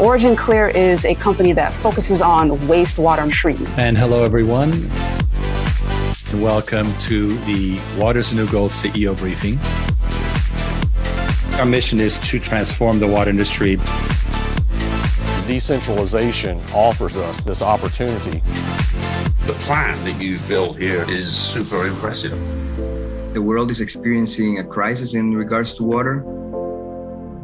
Origin Clear is a company that focuses on wastewater treatment. And hello, everyone. And Welcome to the Water's the New Gold CEO briefing. Our mission is to transform the water industry. Decentralization offers us this opportunity. The plan that you've built here is super impressive. The world is experiencing a crisis in regards to water.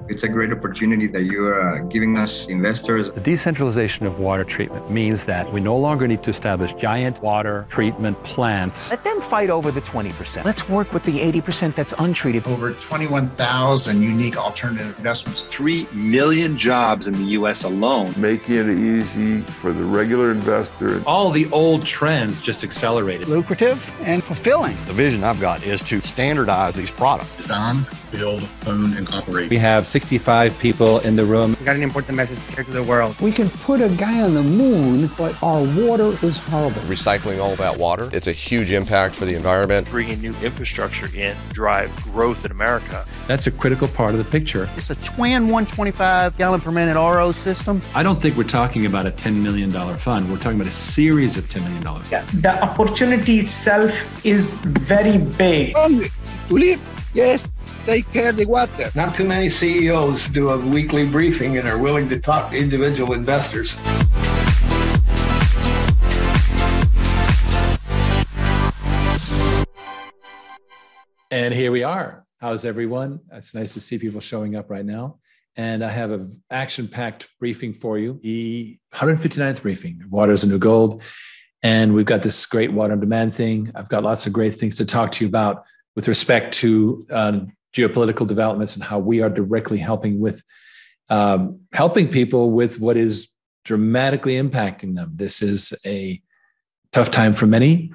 It's a great opportunity that you are uh, giving us investors. The decentralization of water treatment means that we no longer need to establish giant water treatment plants. Let them fight over the 20%. Let's work with the 80% that's untreated. Over 21,000 unique alternative investments. 3 million jobs in the U.S. alone. Making it easy for the regular investor. All the old trends just accelerated. Lucrative and fulfilling. The vision I've got is to standardize these products. Design, build, own, and operate. We have 65 people in the room. We got an important message to to the world. We can put a guy on the moon, but our water is horrible. Recycling all that water, it's a huge impact for the environment. Bringing new infrastructure in, drive growth in America. That's a critical part of the picture. It's a twin 125 gallon per minute RO system. I don't think we're talking about a $10 million fund. We're talking about a series of $10 million. Yeah, the opportunity itself is very big. Oh, yes take care of the water. Not too many CEOs do a weekly briefing and are willing to talk to individual investors. And here we are. How's everyone? It's nice to see people showing up right now. And I have an action packed briefing for you the 159th briefing Water is a New Gold. And we've got this great water on demand thing. I've got lots of great things to talk to you about with respect to um, geopolitical developments and how we are directly helping with um, helping people with what is dramatically impacting them. This is a tough time for many.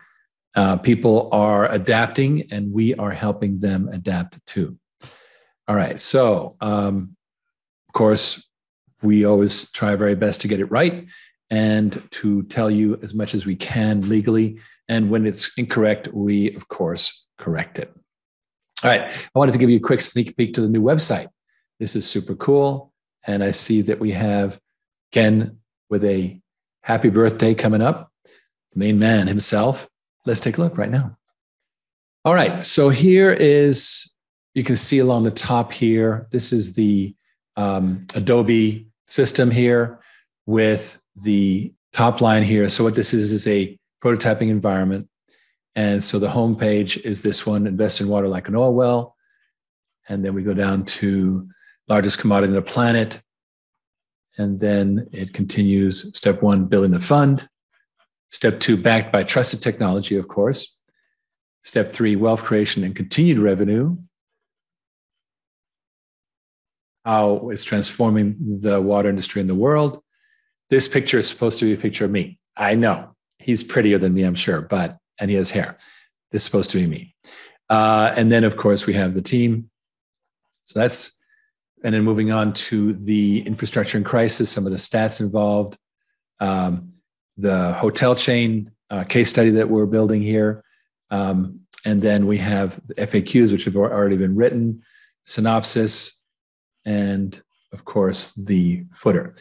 Uh, people are adapting, and we are helping them adapt too. All right. So, um, of course, we always try our very best to get it right and to tell you as much as we can legally. And when it's incorrect, we, of course, correct it. All right. I wanted to give you a quick sneak peek to the new website. This is super cool. And I see that we have Ken with a happy birthday coming up, the main man himself. Let's take a look right now. All right. So here is, you can see along the top here, this is the um, Adobe system here with the top line here. So what this is is a prototyping environment and so the home page is this one invest in water like an oil well. And then we go down to largest commodity on the planet. And then it continues step one, building a fund. Step two, backed by trusted technology, of course. Step three, wealth creation and continued revenue. How it's transforming the water industry in the world. This picture is supposed to be a picture of me. I know he's prettier than me, I'm sure, but and he has hair. This is supposed to be me. Uh, and then, of course, we have the team. So that's, and then moving on to the infrastructure and crisis, some of the stats involved, um, the hotel chain uh, case study that we're building here. Um, and then we have the FAQs, which have already been written, synopsis, and of course, the footer.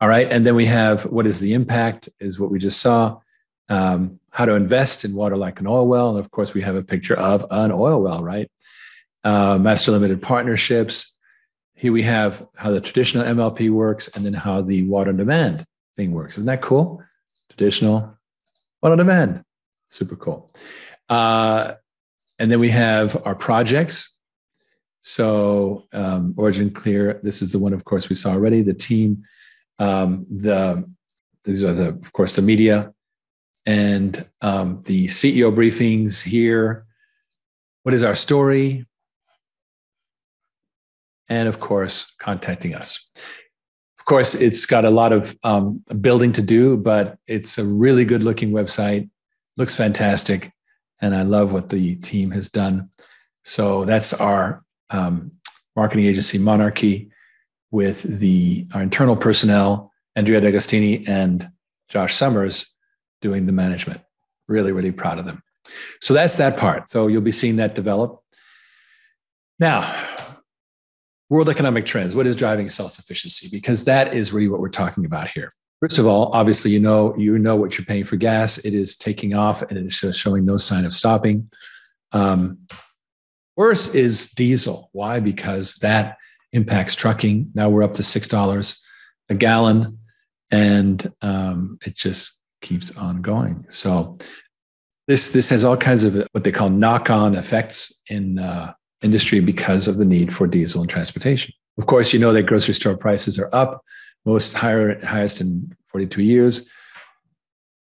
All right. And then we have what is the impact, is what we just saw um, how to invest in water like an oil well. And of course, we have a picture of an oil well, right? Uh, master limited partnerships. Here we have how the traditional MLP works and then how the water on demand thing works. Isn't that cool? Traditional water on demand. Super cool. Uh, and then we have our projects. So um, Origin Clear, this is the one, of course, we saw already. The team, um, the these are the, of course, the media and um, the CEO briefings here. What is our story? And of course, contacting us. Of course, it's got a lot of um, building to do, but it's a really good looking website. Looks fantastic. And I love what the team has done. So that's our um, marketing agency, Monarchy, with the our internal personnel, Andrea D'Agostini and Josh Summers, doing the management. Really, really proud of them. So that's that part. So you'll be seeing that develop. Now, world economic trends. What is driving self sufficiency? Because that is really what we're talking about here. First of all, obviously, you know you know what you're paying for gas. It is taking off, and it is showing no sign of stopping. Um, worse is diesel. Why? Because that impacts trucking. Now we're up to six dollars a gallon, and um, it just keeps on going. So this this has all kinds of what they call knock-on effects in uh, industry because of the need for diesel and transportation. Of course, you know that grocery store prices are up, most higher highest in 42 years.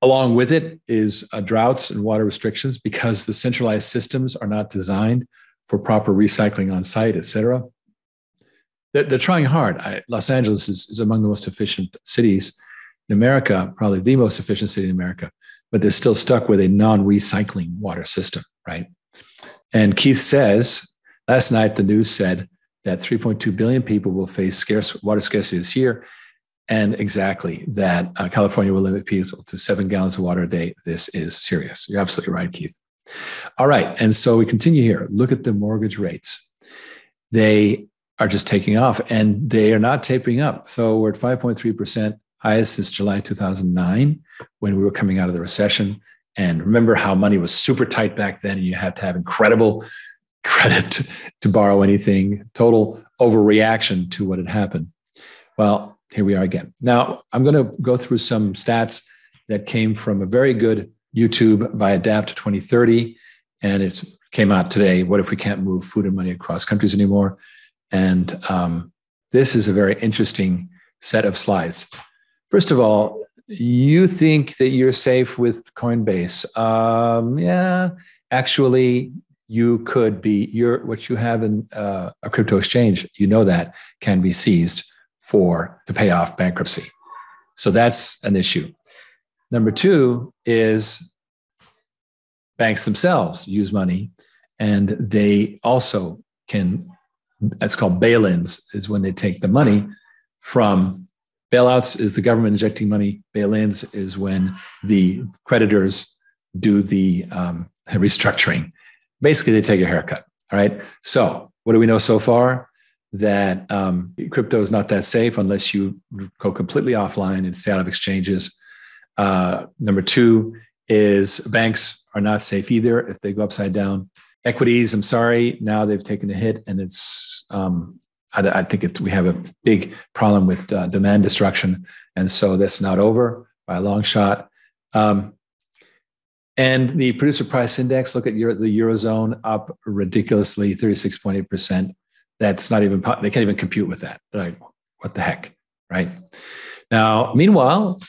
Along with it is uh, droughts and water restrictions because the centralized systems are not designed for proper recycling on site, et cetera. They're, they're trying hard. I, Los Angeles is, is among the most efficient cities in America, probably the most efficient city in America, but they're still stuck with a non recycling water system, right? And Keith says last night the news said that 3.2 billion people will face scarce water scarcity this year. And exactly that uh, California will limit people to seven gallons of water a day. This is serious. You're absolutely right, Keith. All right. And so we continue here. Look at the mortgage rates. They are just taking off and they are not tapering up. So we're at 5.3% highest since July 2009 when we were coming out of the recession. And remember how money was super tight back then, and you had to have incredible credit to borrow anything, total overreaction to what had happened. Well, here we are again. Now, I'm going to go through some stats that came from a very good YouTube by Adapt 2030. And it came out today. What if we can't move food and money across countries anymore? And um, this is a very interesting set of slides. First of all, you think that you're safe with Coinbase. Um, yeah, actually, you could be your what you have in uh, a crypto exchange. You know that can be seized for to pay off bankruptcy. So that's an issue. Number two is banks themselves use money, and they also can. That's called bail-ins. Is when they take the money from bailouts. Is the government injecting money? Bail-ins is when the creditors do the um, restructuring. Basically, they take a haircut. All right. So, what do we know so far? That um, crypto is not that safe unless you go completely offline and stay out of exchanges. Uh, number two is banks are not safe either if they go upside down. Equities, I'm sorry, now they've taken a hit, and it's um, I, I, think it, we have a big problem with uh, demand destruction, and so that's not over by a long shot. Um, and the producer price index, look at Euro, the eurozone up ridiculously, 36.8 percent. That's not even they can't even compute with that. They're like, what the heck, right? Now, meanwhile,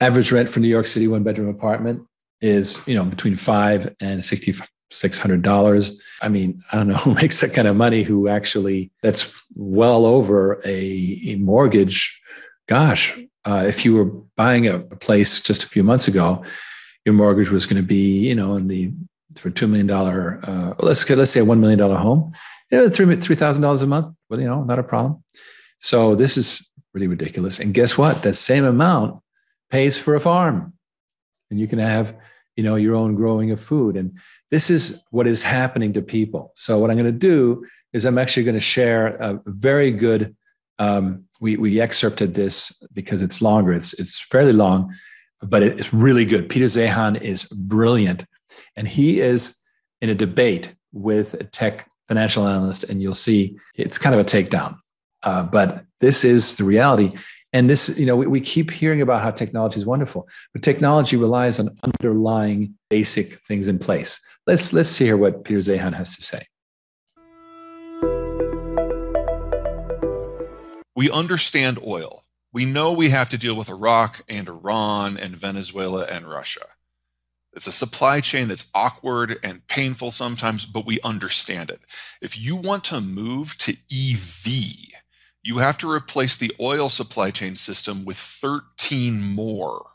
average rent for New York City one bedroom apartment is you know between five and sixty six hundred dollars. I mean, I don't know who makes that kind of money. Who actually that's well over a, a mortgage. Gosh, uh, if you were buying a, a place just a few months ago, your mortgage was going to be you know in the for two million dollar uh, let's let's say a one million dollar home, you know, three three thousand dollars a month. Well, you know, not a problem. So this is really ridiculous. And guess what? That same amount pays for a farm, and you can have you know your own growing of food and this is what is happening to people. So what i'm going to do is i'm actually going to share a very good um, we, we excerpted this because it's longer. It's, it's fairly long but it's really good. Peter zeihan is brilliant. And he is in a debate with a tech financial analyst and you'll see it's kind of a takedown. Uh, but this is the reality. And this, you know, we, we keep hearing about how technology is wonderful, but technology relies on underlying basic things in place. Let's let's see here what Peter Zeihan has to say. We understand oil. We know we have to deal with Iraq and Iran and Venezuela and Russia. It's a supply chain that's awkward and painful sometimes, but we understand it. If you want to move to EV, you have to replace the oil supply chain system with 13 more.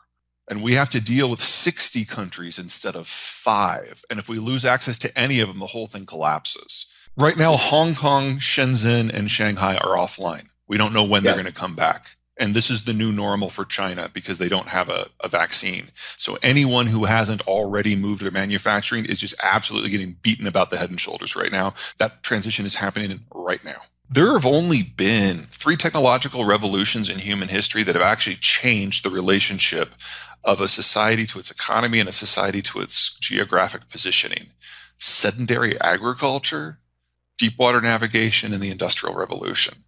And we have to deal with 60 countries instead of five. And if we lose access to any of them, the whole thing collapses. Right now, Hong Kong, Shenzhen, and Shanghai are offline. We don't know when yeah. they're going to come back. And this is the new normal for China because they don't have a, a, vaccine. So anyone who hasn't already moved their manufacturing is just absolutely getting beaten about the head and shoulders right now. That transition is happening right now. There have only been three technological revolutions in human history that have actually changed the relationship of a society to its economy and a society to its geographic positioning sedentary agriculture, deep water navigation, and the Industrial Revolution.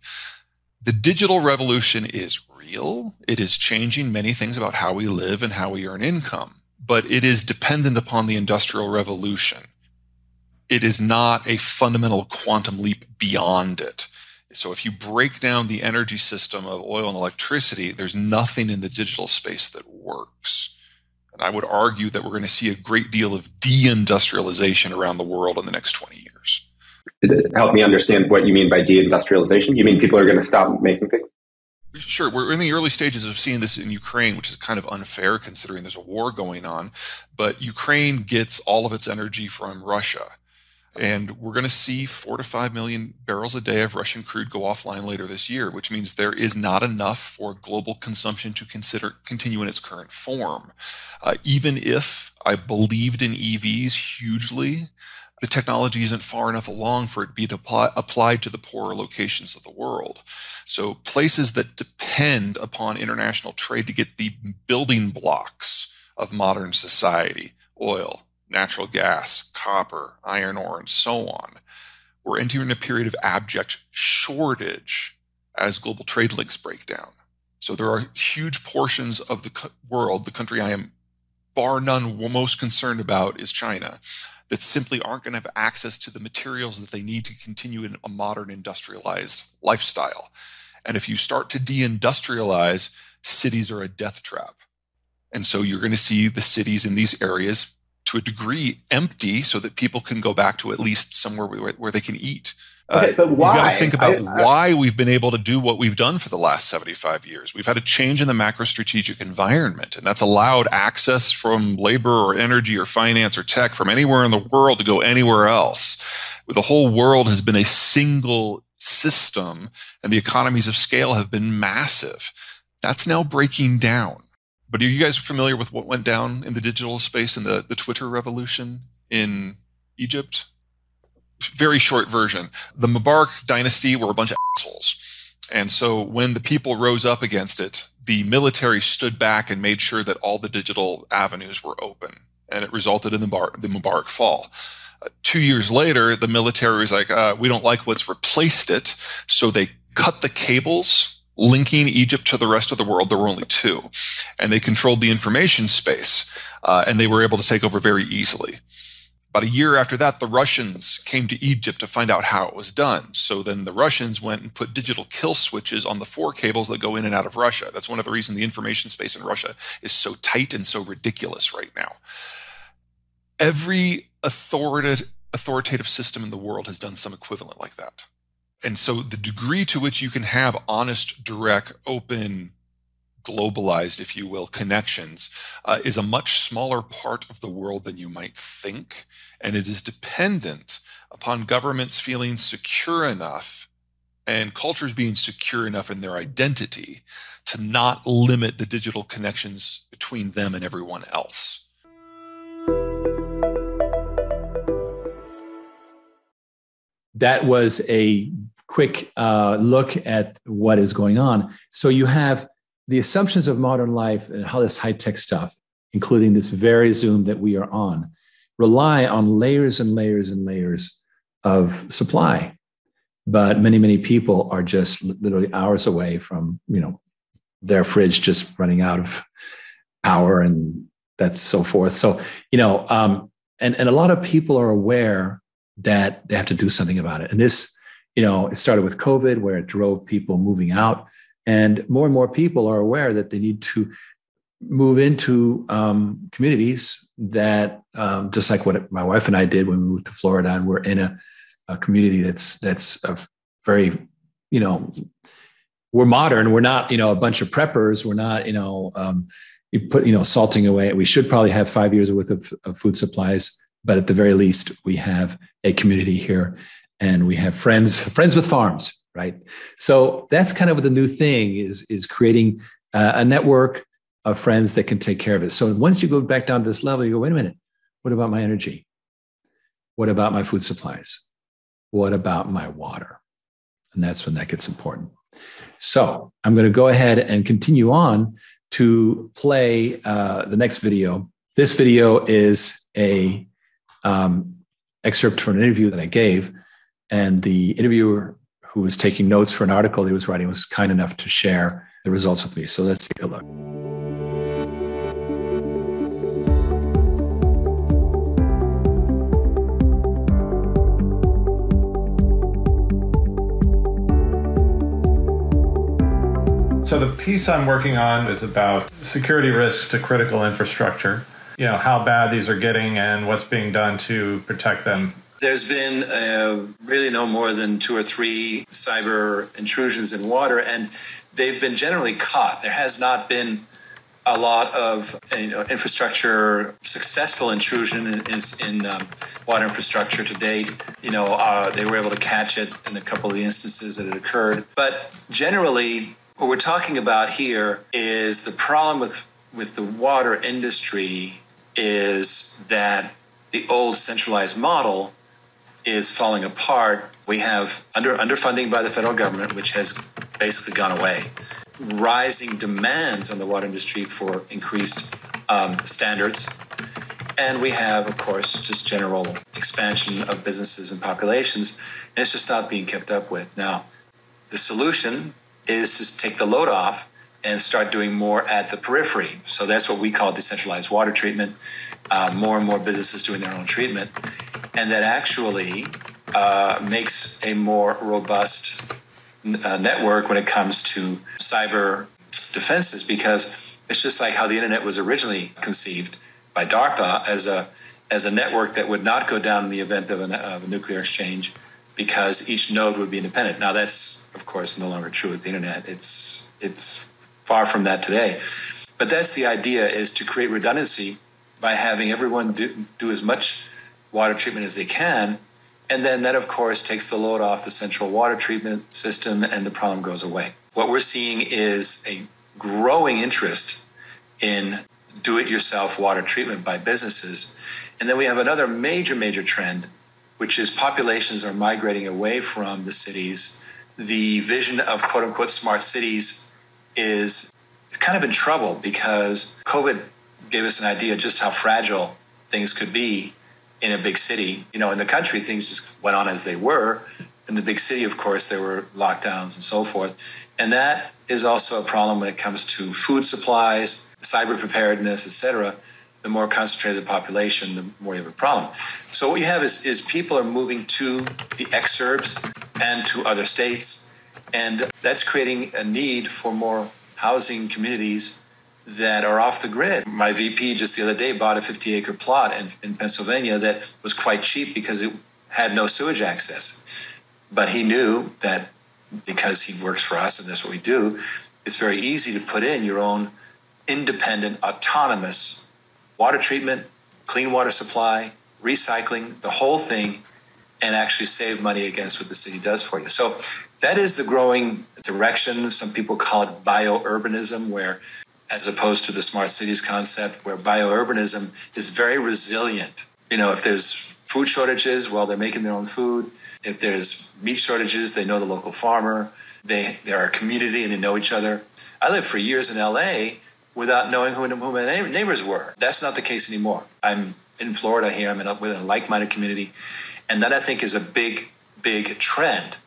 The digital revolution is real. It is changing many things about how we live and how we earn income, but it is dependent upon the Industrial Revolution. It is not a fundamental quantum leap beyond it. So if you break down the energy system of oil and electricity, there's nothing in the digital space that works. And I would argue that we're going to see a great deal of deindustrialization around the world in the next 20 years. Help me understand what you mean by deindustrialization. You mean people are going to stop making things? Sure. We're in the early stages of seeing this in Ukraine, which is kind of unfair considering there's a war going on. But Ukraine gets all of its energy from Russia. And we're going to see four to five million barrels a day of Russian crude go offline later this year, which means there is not enough for global consumption to consider continue in its current form. Uh, even if I believed in EVs hugely, the technology isn't far enough along for it to be apply, applied to the poorer locations of the world. So places that depend upon international trade to get the building blocks of modern society, oil, natural gas, copper, iron ore, and so on. We're entering a period of abject shortage as global trade links break down. So there are huge portions of the world, the country I am bar none most concerned about is China, that simply aren't going to have access to the materials that they need to continue in a modern industrialized lifestyle. And if you start to deindustrialize, cities are a death trap. And so you're going to see the cities in these areas to a degree empty so that people can go back to at least somewhere where, where they can eat. Okay, uh, but why? You got to think about I, I, why we've been able to do what we've done for the last 75 years. We've had a change in the macro strategic environment, and that's allowed access from labor or energy or finance or tech from anywhere in the world to go anywhere else. The whole world has been a single system, and the economies of scale have been massive. That's now breaking down. But are you guys familiar with what went down in the digital space in the, the Twitter revolution in Egypt? Very short version. The Mubarak dynasty were a bunch of assholes. And so when the people rose up against it, the military stood back and made sure that all the digital avenues were open. And it resulted in the, Bar- the Mubarak fall. Uh, two years later, the military was like, uh, we don't like what's replaced it. So they cut the cables linking Egypt to the rest of the world. There were only two, and they controlled the information space, uh, and they were able to take over very easily. About a year after that, the Russians came to Egypt to find out how it was done. So then the Russians went and put digital kill switches on the four cables that go in and out of Russia. That's one of the reasons the information space in Russia is so tight and so ridiculous right now. Every authoritative, authoritative system in the world has done some equivalent like that. And so the degree to which you can have honest, direct, open, globalized, if you will, connections uh, is a much smaller part of the world than you might think. And it is dependent upon governments feeling secure enough and cultures being secure enough in their identity to not limit the digital connections between them and everyone else. That was a quick uh, look at what is going on. So you have the assumptions of modern life and how this high tech stuff, including this very Zoom that we are on, rely on layers and layers and layers of supply. But many, many people are just literally hours away from, you know, their fridge just running out of power and that's so forth. So, you know, um, and, and a lot of people are aware that they have to do something about it. And this you know, it started with COVID, where it drove people moving out, and more and more people are aware that they need to move into um, communities that, um, just like what my wife and I did when we moved to Florida, and we're in a, a community that's that's a very, you know, we're modern. We're not, you know, a bunch of preppers. We're not, you know, um, you put, you know, salting away. We should probably have five years worth of, of food supplies, but at the very least, we have a community here and we have friends friends with farms right? So that's kind of the new thing is is creating uh, a network of friends that can take care of it. So once you go back down to this level you go wait a minute. What about my energy? What about my food supplies? What about my water? And that's when that gets important. So I'm going to go ahead and continue on to play uh, the next video. This video is a um, excerpt from an interview that I gave, and the interviewer who was taking notes for an article he was writing was kind enough to share the results with me. So let's take a look. So the piece I'm working on is about security risks to critical infrastructure. You know, how bad these are getting and what's being done to protect them. There's been uh, really no more than two or three cyber intrusions in water, and they've been generally caught. There has not been a lot of you know, infrastructure successful intrusion in, in, um, water infrastructure to date. You know, uh, they were able to catch it in a couple of the instances that it occurred, but generally what we're talking about here is the problem with, with the water industry is that the old centralized model is falling apart. We have under underfunding by the federal government, which has basically gone away. Rising demands on the water industry for increased um, standards. And we have, of course, just general expansion of businesses and populations, and it's just not being kept up with. Now, the solution is to take the load off and start doing more at the periphery. So that's what we call decentralized water treatment. Uh, more and more businesses doing their own treatment, and that actually uh, makes a more robust uh, network when it comes to cyber defenses. Because it's just like how the internet was originally conceived by DARPA as a as a network that would not go down in the event of, an, of a nuclear exchange because each node would be independent. Now that's of course no longer true with the internet. It's it's far from that today. But that's the idea is to create redundancy by having everyone do, do as much water treatment as they can. And then that, of course, takes the load off the central water treatment system and the problem goes away. What we're seeing is a growing interest in do it yourself water treatment by businesses. And then we have another major, major trend which is populations are migrating away from the cities. The vision of quote unquote smart cities is kind of in trouble because COVID gave us an idea just how fragile things could be in a big city. You know, in the country, things just went on as they were. In the big city, of course, there were lockdowns and so forth. And that is also a problem when it comes to food supplies, cyber preparedness, et cetera the more concentrated the population, the more you have a problem. So what you have is, is people are moving to the exurbs and to other states, and that's creating a need for more housing communities that are off the grid. My VP just the other day bought a 50 acre plot in, in Pennsylvania that was quite cheap because it had no sewage access. But he knew that because he works for us and that's what we do, it's very easy to put in your own independent, autonomous water treatment, clean water supply, recycling, the whole thing, and actually save money against what the city does for you. So that is the growing direction. Some people call it biourbanism, where as opposed to the smart cities concept, where biourbanism is very resilient. You know, if there's food shortages, well, they're making their own food. If there's meat shortages, they know the local farmer. They, they're a community and they know each other. I lived for years in LA without knowing who, who my neighbors were. That's not the case anymore. I'm in Florida here. I'm in with a like-minded community, and that I think is a big, big trend.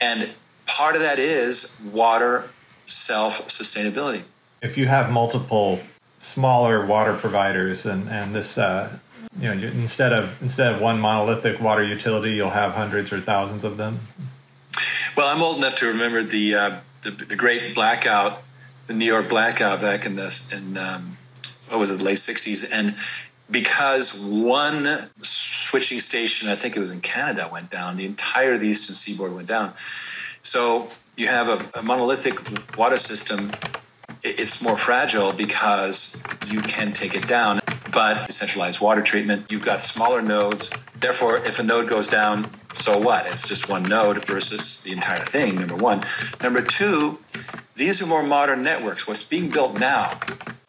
And part of that is water self-sustainability. If you have multiple smaller water providers, and and this. Uh, you know, instead of instead of one monolithic water utility, you'll have hundreds or thousands of them. Well, I'm old enough to remember the uh, the, the great blackout the New York blackout back in the in um, what was it, late '60s, and because one switching station, I think it was in Canada, went down, the entire the eastern seaboard went down. So you have a, a monolithic water system. It's more fragile because you can take it down. But centralized water treatment, you've got smaller nodes. Therefore, if a node goes down, so what? It's just one node versus the entire thing, number one. Number two, these are more modern networks. What's being built now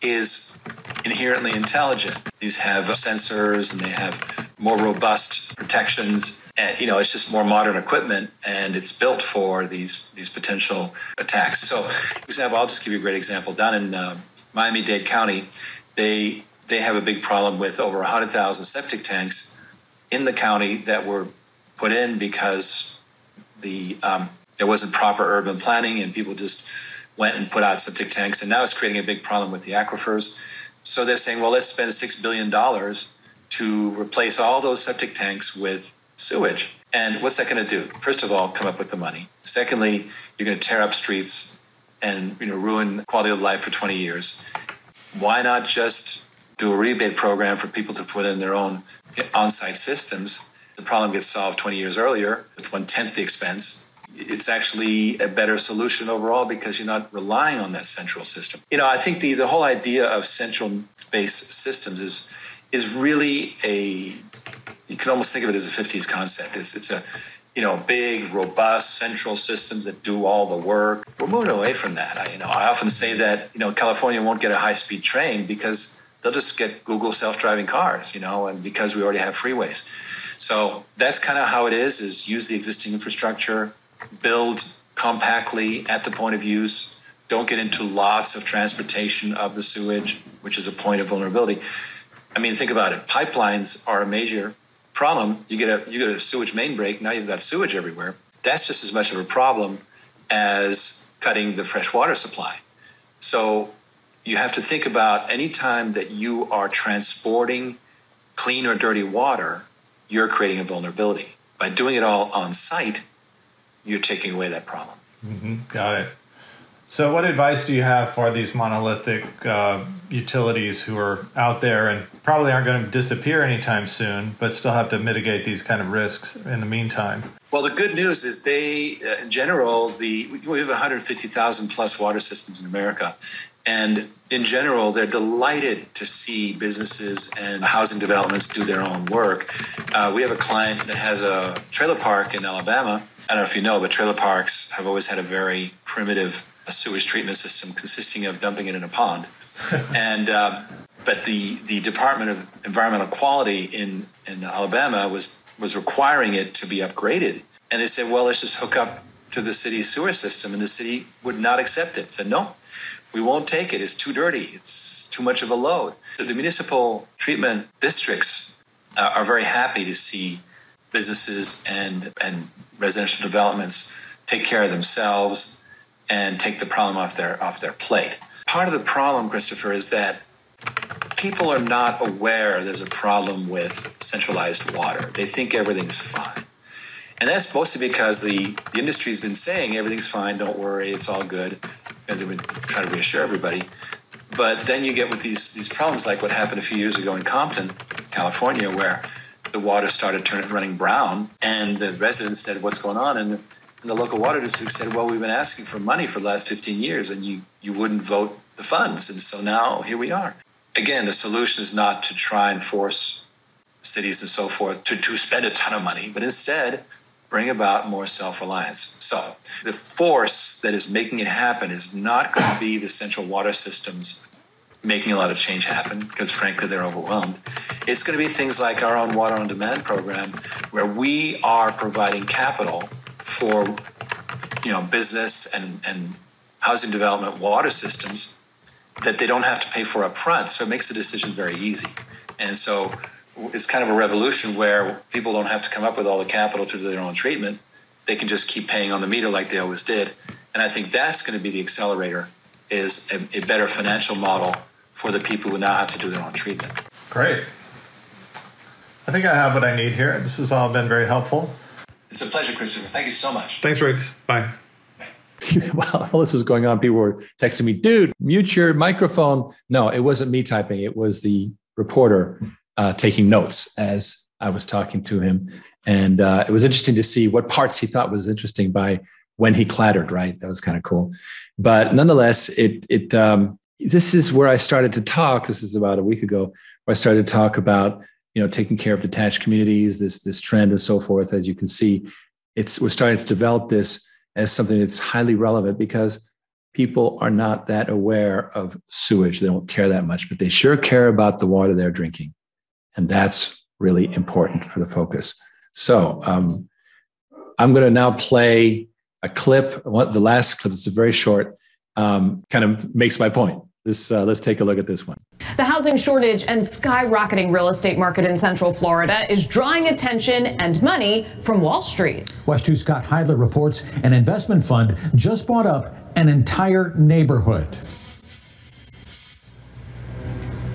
is inherently intelligent. These have sensors and they have more robust protections. And you know it's just more modern equipment and it's built for these these potential attacks. So for example i'll just give you a great example. Down in uh, miami-dade county they they have a big problem with over 100000 septic tanks in the county that were put in because the um, there wasn't proper urban planning and people just went and put out septic tanks. And now it's creating a big problem with the aquifers. So they're saying well let's spend $6 billion to replace all those septic tanks with sewage. And what's that going to do? First of all, come up with the money. Secondly, you're going to tear up streets and you know ruin quality of life for 20 years. Why not just do a rebate program for people to put in their own on-site systems? The problem gets solved 20 years earlier with one tenth the expense. It's actually a better solution overall because you're not relying on that central system. You know, I think the, the whole idea of central based systems is is really a you can almost think of it as a 50s concept. It's it's a you know big, robust central systems that do all the work. We're moving away from that. I, you know, I often say that you know California won't get a high speed train because they'll just get Google self driving cars. You know, and because we already have freeways. So that's kind of how it is: is use the existing infrastructure, build compactly at the point of use. Don't get into lots of transportation of the sewage, which is a point of vulnerability. I mean, think about it. Pipelines are a major problem. You get a you get a sewage main break. Now you've got sewage everywhere. That's just as much of a problem as cutting the fresh water supply. So you have to think about any time that you are transporting clean or dirty water, you're creating a vulnerability. By doing it all on site, you're taking away that problem. Mm-hmm. Got it. So, what advice do you have for these monolithic uh, utilities who are out there and probably aren't going to disappear anytime soon, but still have to mitigate these kind of risks in the meantime? Well, the good news is they, uh, in general, the we have 150,000 plus water systems in America, and in general, they're delighted to see businesses and housing developments do their own work. Uh, we have a client that has a trailer park in Alabama. I don't know if you know, but trailer parks have always had a very primitive a sewage treatment system consisting of dumping it in a pond. and um, but the the Department of Environmental Quality in in Alabama was was requiring it to be upgraded, and they said, well, let's just hook up to the city's sewer system, and the city would not accept it. Said no. We won't take it. It's too dirty. It's too much of a load. The municipal treatment districts uh, are very happy to see businesses and and residential developments take care of themselves and take the problem off their off their plate. Part of the problem, Christopher, is that people are not aware there's a problem with centralized water. They think everything's fine. And that's mostly because the, the industry's been saying everything's fine, don't worry, it's all good. And they've been trying to reassure everybody. But then you get with these these problems like what happened a few years ago in Compton, California, where the water started turning running brown and the residents said, What's going on? And and the local water district said, well, we've been asking for money for the last 15 years and you, you wouldn't vote the funds. And so now here we are. Again, the solution is not to try and force cities and so forth to, to spend a ton of money, but instead bring about more self reliance. So the force that is making it happen is not going to be the central water systems making a lot of change happen because frankly they're overwhelmed. It's going to be things like our own water on demand program where we are providing capital for you know business and, and housing development water systems that they don't have to pay for up front. So it makes the decision very easy. And so it's kind of a revolution where people don't have to come up with all the capital to do their own treatment. They can just keep paying on the meter like they always did. And I think that's going to be the accelerator is a, a better financial model for the people who now have to do their own treatment. Great. I think I have what I need here. This has all been very helpful. It's a pleasure, Christopher. Thank you so much. Thanks, Riggs. Bye. While all this was going on, people were texting me, dude, mute your microphone. No, it wasn't me typing. It was the reporter uh, taking notes as I was talking to him. And uh, it was interesting to see what parts he thought was interesting by when he clattered, right? That was kind of cool. But nonetheless, it, it, um, this is where I started to talk. This was about a week ago, where I started to talk about you know taking care of detached communities this this trend and so forth as you can see it's we're starting to develop this as something that's highly relevant because people are not that aware of sewage they don't care that much but they sure care about the water they're drinking and that's really important for the focus So um, I'm going to now play a clip. The last clip is very short. Um, kind of makes my point. This, uh, let's take a look at this one. The housing shortage and skyrocketing real estate market in Central Florida is drawing attention and money from Wall Street. WESH 2 Scott Heidler reports an investment fund just bought up an entire neighborhood.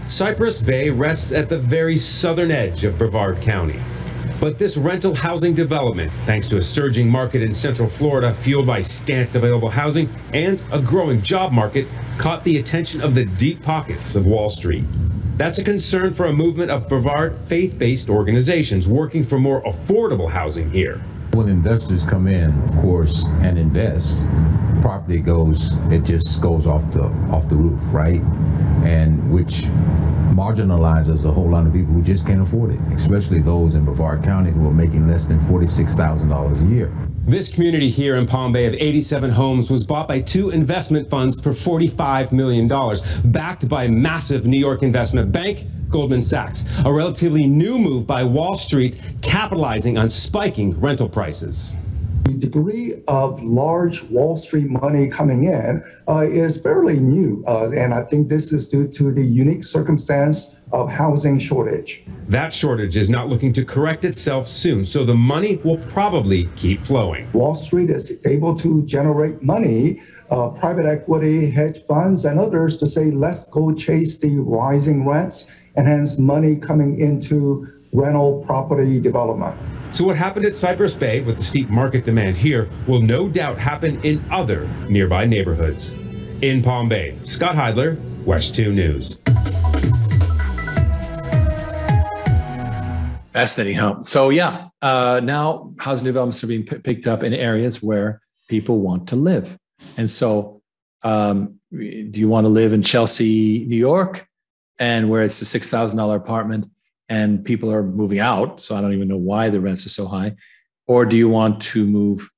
Cypress Bay rests at the very southern edge of Brevard County. But this rental housing development, thanks to a surging market in Central Florida fueled by scant available housing and a growing job market, caught the attention of the deep pockets of Wall Street. That's a concern for a movement of Brevard faith based organizations working for more affordable housing here. When investors come in, of course, and invest, property goes, it just goes off the off the roof, right? And which marginalizes a whole lot of people who just can't afford it, especially those in Brevard County who are making less than $46,000 a year. This community here in Palm Bay of 87 homes was bought by two investment funds for $45 million, backed by massive New York investment bank Goldman Sachs, a relatively new move by Wall Street capitalizing on spiking rental prices. The degree of large Wall Street money coming in uh, is fairly new, uh, and I think this is due to the unique circumstance of housing shortage. That shortage is not looking to correct itself soon, so the money will probably keep flowing. Wall Street is able to generate money uh, private equity, hedge funds, and others to say, let's go chase the rising rents and hence money coming into rental property development. So, what happened at Cypress Bay with the steep market demand here will no doubt happen in other nearby neighborhoods. In Palm Bay, Scott Heidler, WESH 2 News. Fascinating, huh? So, yeah, uh, now housing developments are being p- picked up in areas where people want to live. And so, um, do you want to live in Chelsea, New York, and where it's a six thousand dollar apartment, and people are moving out? So I don't even know why the rents are so high. Or do you want to move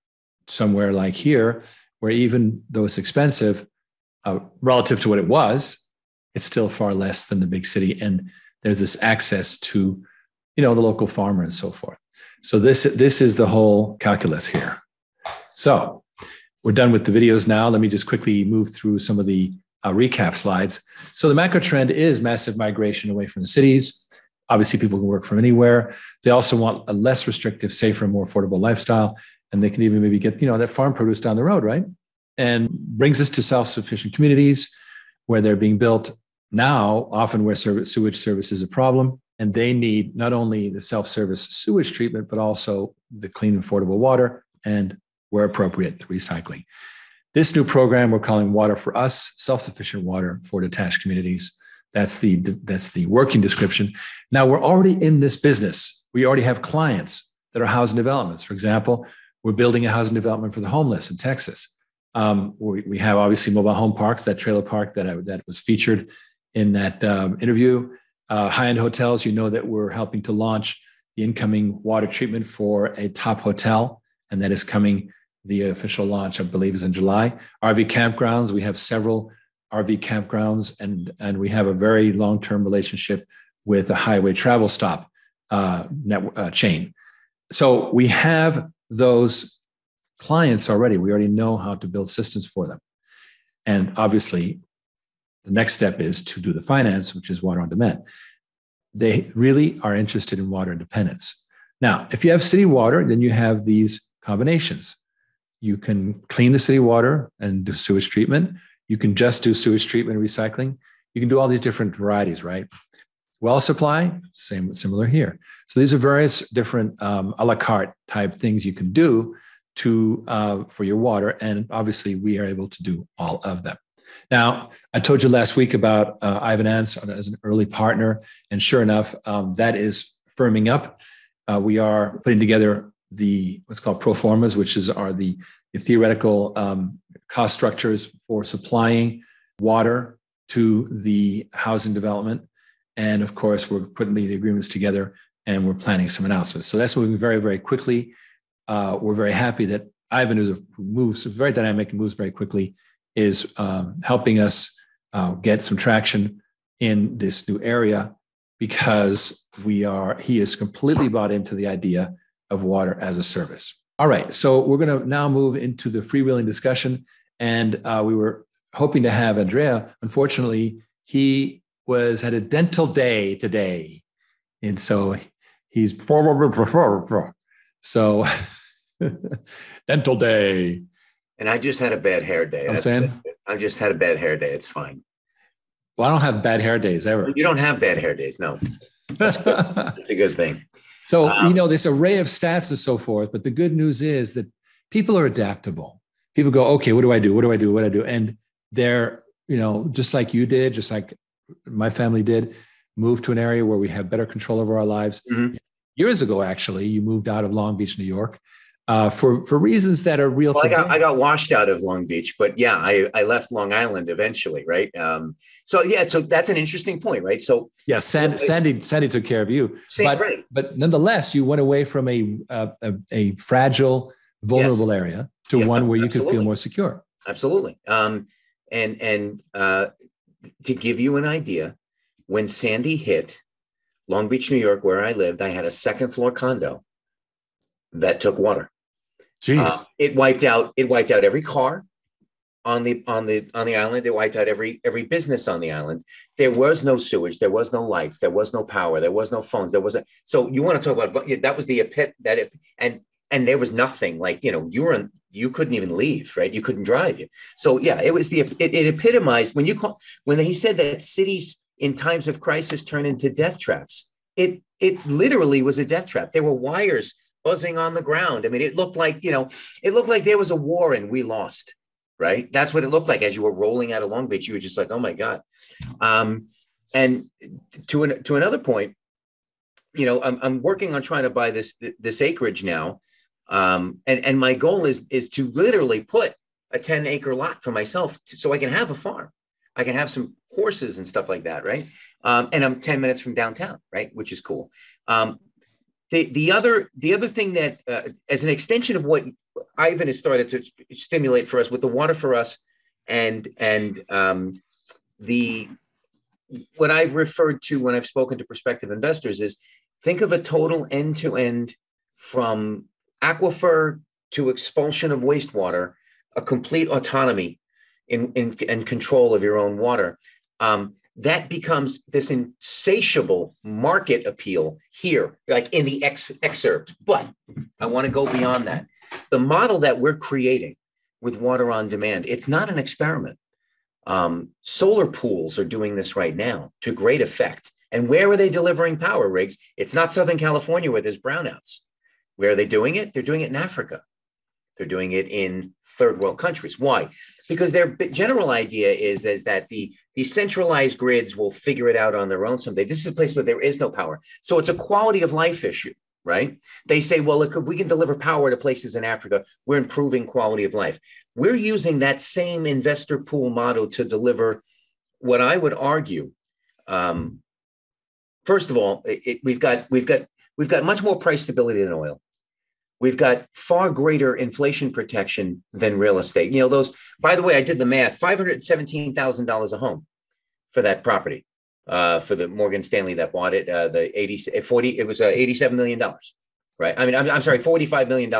somewhere like here, where even though it's expensive, uh, relative to what it was, it's still far less than the big city, and there's this access to, you know, the local farmer and so forth. So this this is the whole calculus here. So we're done with the videos now. Let me just quickly move through some of the uh, recap slides. So the macro trend is massive migration away from the cities. Obviously, people can work from anywhere. They also want a less restrictive, safer, more affordable lifestyle, and they can even maybe get you know that farm produce down the road, right? And brings us to self-sufficient communities where they're being built now, often where service, sewage service is a problem, and they need not only the self-service sewage treatment, but also the clean, affordable water and where appropriate, recycling. This new program we're calling Water for Us, self-sufficient water for detached communities. That's the that's the working description. Now we're already in this business. We already have clients that are housing developments. For example, we're building a housing development for the homeless in Texas. Um, we, we, have obviously mobile home parks, that trailer park that I, that was featured in that um, interview. Uh, high-end hotels, you know that we're helping to launch the incoming water treatment for a top hotel, and that is coming the official launch, I believe, is in July. RV campgrounds, we have several RV campgrounds, and, and we have a very long term relationship with a highway travel stop uh, network, uh, chain. So we have those clients already. We already know how to build systems for them. And obviously, the next step is to do the finance, which is water on demand. They really are interested in water independence. Now, if you have city water, then you have these combinations you can clean the city water and do sewage treatment. You can just do sewage treatment recycling. You can do all these different varieties, right? Well supply, same similar here. So these are various different um, a la carte type things you can do to uh, for your water, and obviously we are able to do all of them. Now, I told you last week about uh, Ivan Ants as an early partner, and sure enough, um, that is firming up. Uh, we are putting together the what's called pro formas, which is are the, the theoretical um, cost structures for supplying water to the housing development. And of course, we're putting the agreements together and we're planning some announcements. So that's moving very, very quickly. Uh, we're very happy that Ivan, who moves very dynamic and moves very quickly, is um, helping us uh, get some traction in this new area because we are he is completely bought into the idea of water as a service. All right, so we're going to now move into the freewheeling discussion. And uh, we were hoping to have Andrea. Unfortunately, he was had a dental day today, and so he's so dental day. And I just had a bad hair day. I'm saying I just had a bad hair day. It's fine. Well, I don't have bad hair days ever. You don't have bad hair days, no. That's, That's a good thing. So um, you know this array of stats and so forth. But the good news is that people are adaptable. People go, okay, what do I do? What do I do? What do I do? And they're you know just like you did, just like my family did, move to an area where we have better control over our lives. Mm-hmm. Years ago, actually, you moved out of Long Beach, New York, uh, for for reasons that are real. Well, I got I got washed out of Long Beach, but yeah, I I left Long Island eventually, right? Um, so yeah, so that's an interesting point, right? So yeah, Sandy Sandy, Sandy took care of you, but right. but nonetheless, you went away from a a, a fragile, vulnerable yes. area to yeah, one where you absolutely. could feel more secure. Absolutely. Um, and and uh, to give you an idea, when Sandy hit Long Beach, New York, where I lived, I had a second floor condo that took water. Jeez. Uh, it wiped out. It wiped out every car on the on the on the island. It wiped out every every business on the island. There was no sewage. There was no lights. There was no power. There was no phones. There was a. So you want to talk about that was the pit that it and and there was nothing like you know you were in, you couldn't even leave right you couldn't drive you so yeah it was the it, it epitomized when you call when he said that cities in times of crisis turn into death traps it it literally was a death trap there were wires buzzing on the ground i mean it looked like you know it looked like there was a war and we lost right that's what it looked like as you were rolling out of long beach you were just like oh my god um and to an, to another point you know I'm, I'm working on trying to buy this this acreage now um, and and my goal is is to literally put a 10 acre lot for myself so I can have a farm. I can have some horses and stuff like that, right? Um, and I'm 10 minutes from downtown, right? Which is cool. Um, the the other the other thing that uh, as an extension of what Ivan has started to stimulate for us with the water for us and and um, the what I've referred to when I've spoken to prospective investors is think of a total end to end from aquifer to expulsion of wastewater, a complete autonomy in, in, in control of your own water. Um, that becomes this insatiable market appeal here, like in the ex- excerpt. But I want to go beyond that. The model that we're creating with water on demand, it's not an experiment. Um, solar pools are doing this right now to great effect. And where are they delivering power rigs? It's not Southern California where there's brownouts. Where are they doing it? They're doing it in Africa. They're doing it in third world countries. Why? Because their general idea is, is that the, the centralized grids will figure it out on their own someday. This is a place where there is no power. So it's a quality of life issue, right? They say, well, look, if we can deliver power to places in Africa, we're improving quality of life. We're using that same investor pool model to deliver what I would argue. Um, first of all, it, it, we've got we've got we've got much more price stability than oil. We've got far greater inflation protection than real estate. You know, those, by the way, I did the math $517,000 a home for that property, uh, for the Morgan Stanley that bought it, uh, the 80, 40, it was uh, $87 million, right? I mean, I'm, I'm sorry, $45 million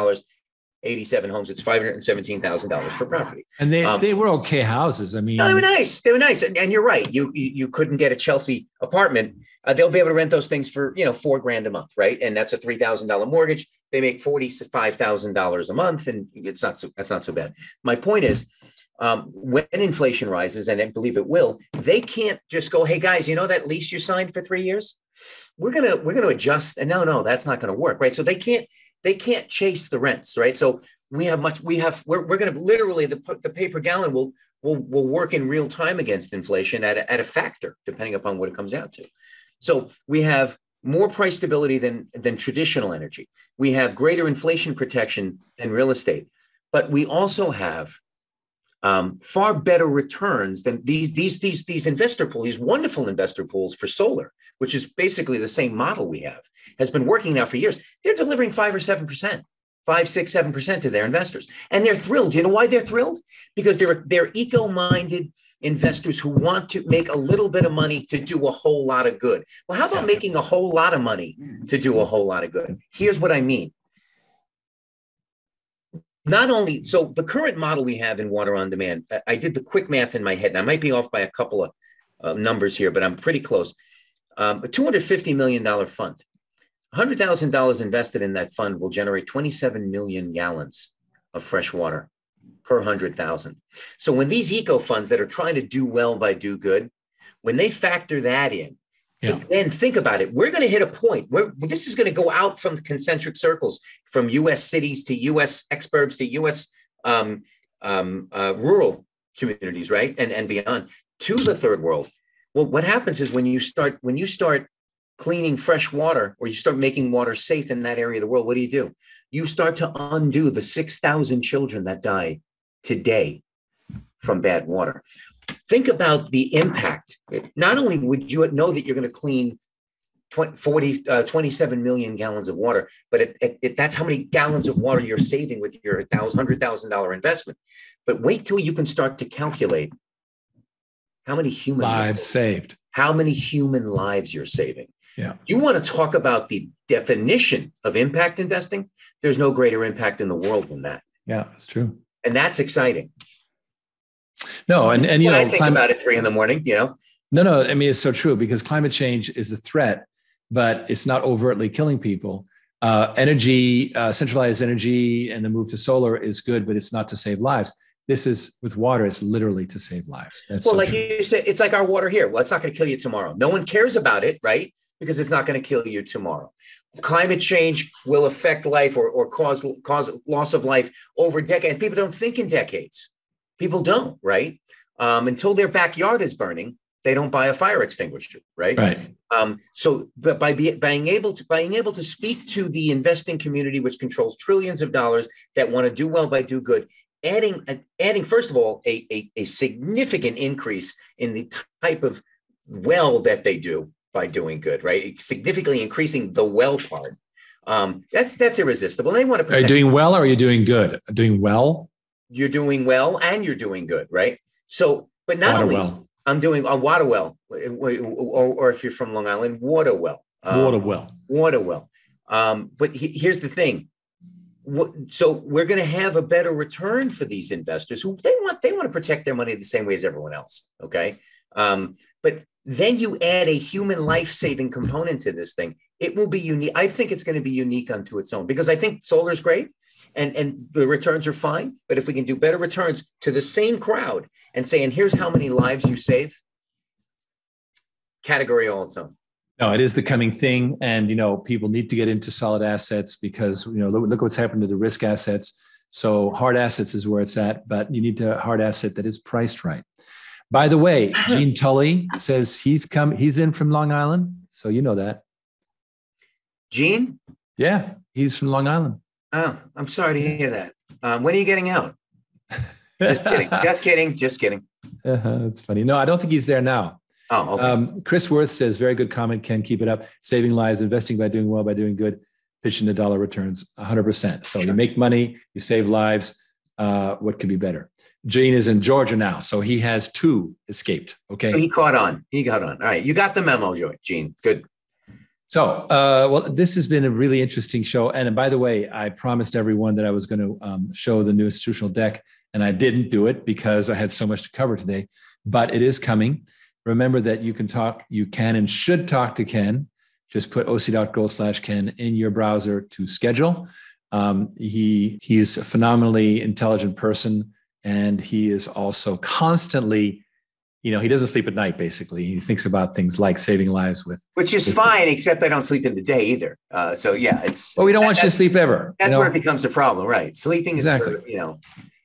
87 homes. It's $517,000 per property. And they, um, they were okay houses. I mean, no, they were nice. They were nice. And, and you're right. You, you, you couldn't get a Chelsea apartment. Uh, they'll be able to rent those things for, you know, four grand a month. Right. And that's a $3,000 mortgage. They make $45,000 a month and it's not so, that's not so bad. My point is, um, when inflation rises, and I believe it will, they can't just go, "Hey guys, you know that lease you signed for three years? We're gonna we're gonna adjust." And no, no, that's not gonna work, right? So they can't they can't chase the rents, right? So we have much, we have, we're, we're going to literally, the, the pay per gallon will, will, will work in real time against inflation at a, at a factor, depending upon what it comes out to. So we have more price stability than, than traditional energy. We have greater inflation protection than real estate, but we also have um, far better returns than these these these these investor pools, these wonderful investor pools for solar, which is basically the same model we have, has been working now for years. They're delivering five or seven percent, five, six, seven percent to their investors, and they're thrilled. You know why they're thrilled? Because they're they're eco-minded investors who want to make a little bit of money to do a whole lot of good. Well, how about making a whole lot of money to do a whole lot of good? Here's what I mean. Not only so the current model we have in water on demand I, I did the quick math in my head. And i might be off by a couple of uh, numbers here but i'm pretty close. Um, a $250 million fund. $100000 invested in that fund will generate 27 million gallons of fresh water per 100000 so when these eco funds that are trying to do well by do good when they factor that in yeah. then think about it. We're going to hit a point where this is going to go out from concentric circles, from U.S. cities to U.S. exurbs to U.S. Um, um, uh, rural communities, right, and and beyond to the third world. Well, what happens is when you start when you start cleaning fresh water or you start making water safe in that area of the world, what do you do? You start to undo the six thousand children that die today from bad water think about the impact. Not only would you know that you're going to clean 20, 40, uh, 27 million gallons of water, but it, it, it, that's how many gallons of water you're saving with your $100,000 investment. But wait till you can start to calculate how many human lives, lives saved, how many human lives you're saving. Yeah. You want to talk about the definition of impact investing? There's no greater impact in the world than that. Yeah, it's true. And that's exciting. No, and, and you know, I think climate, about it three in the morning, you know. No, no, I mean it's so true because climate change is a threat, but it's not overtly killing people. Uh, energy, uh, centralized energy, and the move to solar is good, but it's not to save lives. This is with water; it's literally to save lives. That's well, so like true. you said, it's like our water here. Well, it's not going to kill you tomorrow. No one cares about it, right? Because it's not going to kill you tomorrow. Climate change will affect life or, or cause cause loss of life over decades. People don't think in decades. People don't, right? Um, until their backyard is burning, they don't buy a fire extinguisher, right? Right. Um, so, but by be, being able to being able to speak to the investing community, which controls trillions of dollars, that want to do well by do good, adding adding first of all a, a, a significant increase in the type of well that they do by doing good, right? Significantly increasing the well part. Um, that's that's irresistible. They want to. Protect- are you doing well or are you doing good? Doing well you're doing well and you're doing good, right? So, but not only. I'm doing a water well, or, or, if you're from Long Island, water well, um, water well, water well. Um, but he, here's the thing. So we're going to have a better return for these investors who they want they want to protect their money the same way as everyone else. Okay, um, but then you add a human life saving component to this thing. It will be unique. I think it's going to be unique unto its own because I think solar is great and and the returns are fine but if we can do better returns to the same crowd and say and here's how many lives you save category all its own. No it is the coming thing and you know people need to get into solid assets because you know look, look what's happened to the risk assets. So hard assets is where it's at but you need a hard asset that is priced right. By the way gene tully says he's come he's in from long island so you know that. Gene? Yeah he's from long island Oh, I'm sorry to hear that. Um, when are you getting out? Just kidding. Just kidding. Just kidding. Uh-huh, that's funny. No, I don't think he's there now. Oh, okay. Um, Chris Worth says, very good comment. Ken, keep it up. Saving lives, investing by doing well, by doing good, pitching the dollar returns 100%. So sure. you make money, you save lives. Uh, what could be better? Gene is in Georgia now, so he has two escaped. Okay. So he caught on. He got on. All right. You got the memo, Gene. Good. So, uh, well, this has been a really interesting show. And by the way, I promised everyone that I was going to um, show the new institutional deck, and I didn't do it because I had so much to cover today. But it is coming. Remember that you can talk, you can and should talk to Ken. Just put oc.gold slash Ken in your browser to schedule. Um, he he's a phenomenally intelligent person, and he is also constantly you know, he doesn't sleep at night. Basically, he thinks about things like saving lives with, which is with fine, except I don't sleep in the day either. Uh, so yeah, it's. Well, we don't that, want you to sleep ever. That's you know? where it becomes a problem, right? Sleeping is, exactly. For, you know.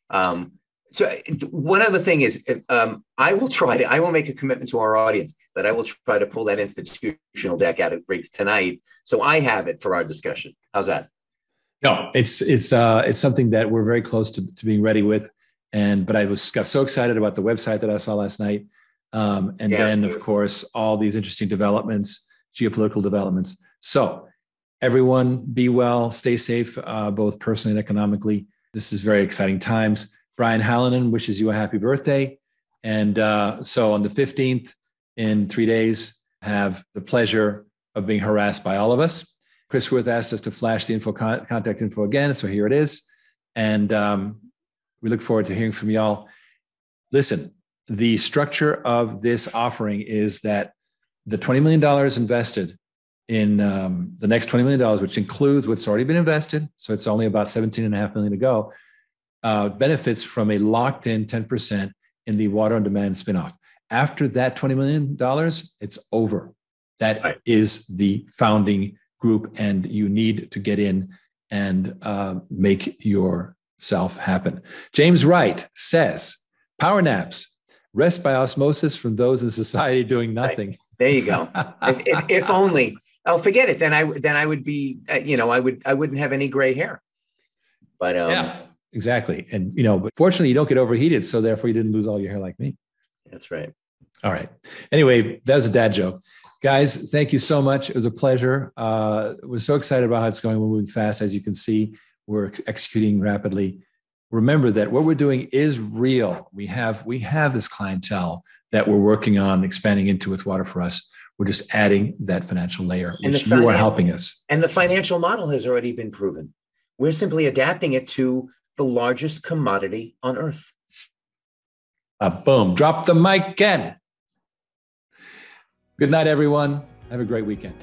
Um, so one other thing is, um, I will try to. I will make a commitment to our audience that I will try to pull that institutional deck out of Riggs tonight, so I have it for our discussion. How's that? No, it's it's uh, it's something that we're very close to, to being ready with. And but I was got so excited about the website that I saw last night, um, and yeah, then of course all these interesting developments, geopolitical developments. So everyone, be well, stay safe, uh, both personally and economically. This is very exciting times. Brian Hallinan wishes you a happy birthday, and uh, so on the fifteenth, in three days, have the pleasure of being harassed by all of us. Chris Worth asked us to flash the info con- contact info again, so here it is. And um, we look forward to hearing from y'all. Listen, the structure of this offering is that the $20 million invested in um, the next $20 million, which includes what's already been invested, so it's only about 17.5 million to go, uh, benefits from a locked in 10% in the water on demand spinoff. After that $20 million, it's over. That right. is the founding group, and you need to get in and uh, make yourself happen. James Wright says, Power naps, rest by osmosis from those in society doing nothing. Right. There you go. if, if, if, only. Oh, forget it. Then I then I would be. Uh, you know, I would I wouldn't have any gray hair. But um, yeah, exactly. And you know, but fortunately, you don't get overheated, so therefore you didn't lose all your hair like me. That's right. All right. Anyway, that was a dad joke. Guys, thank you so much. It was a pleasure. Uh, we're so excited about how it's going. We're moving fast. As you can see, we're ex- executing rapidly. Remember that what we're doing is real. We have we have this clientele that we're working on expanding into with Water for Us. We're just adding that financial layer, which you are helping us. And the financial model has already been proven. We're simply adapting it to the largest commodity on earth. Uh, boom. Drop the mic, again Good night, everyone. Have a great weekend.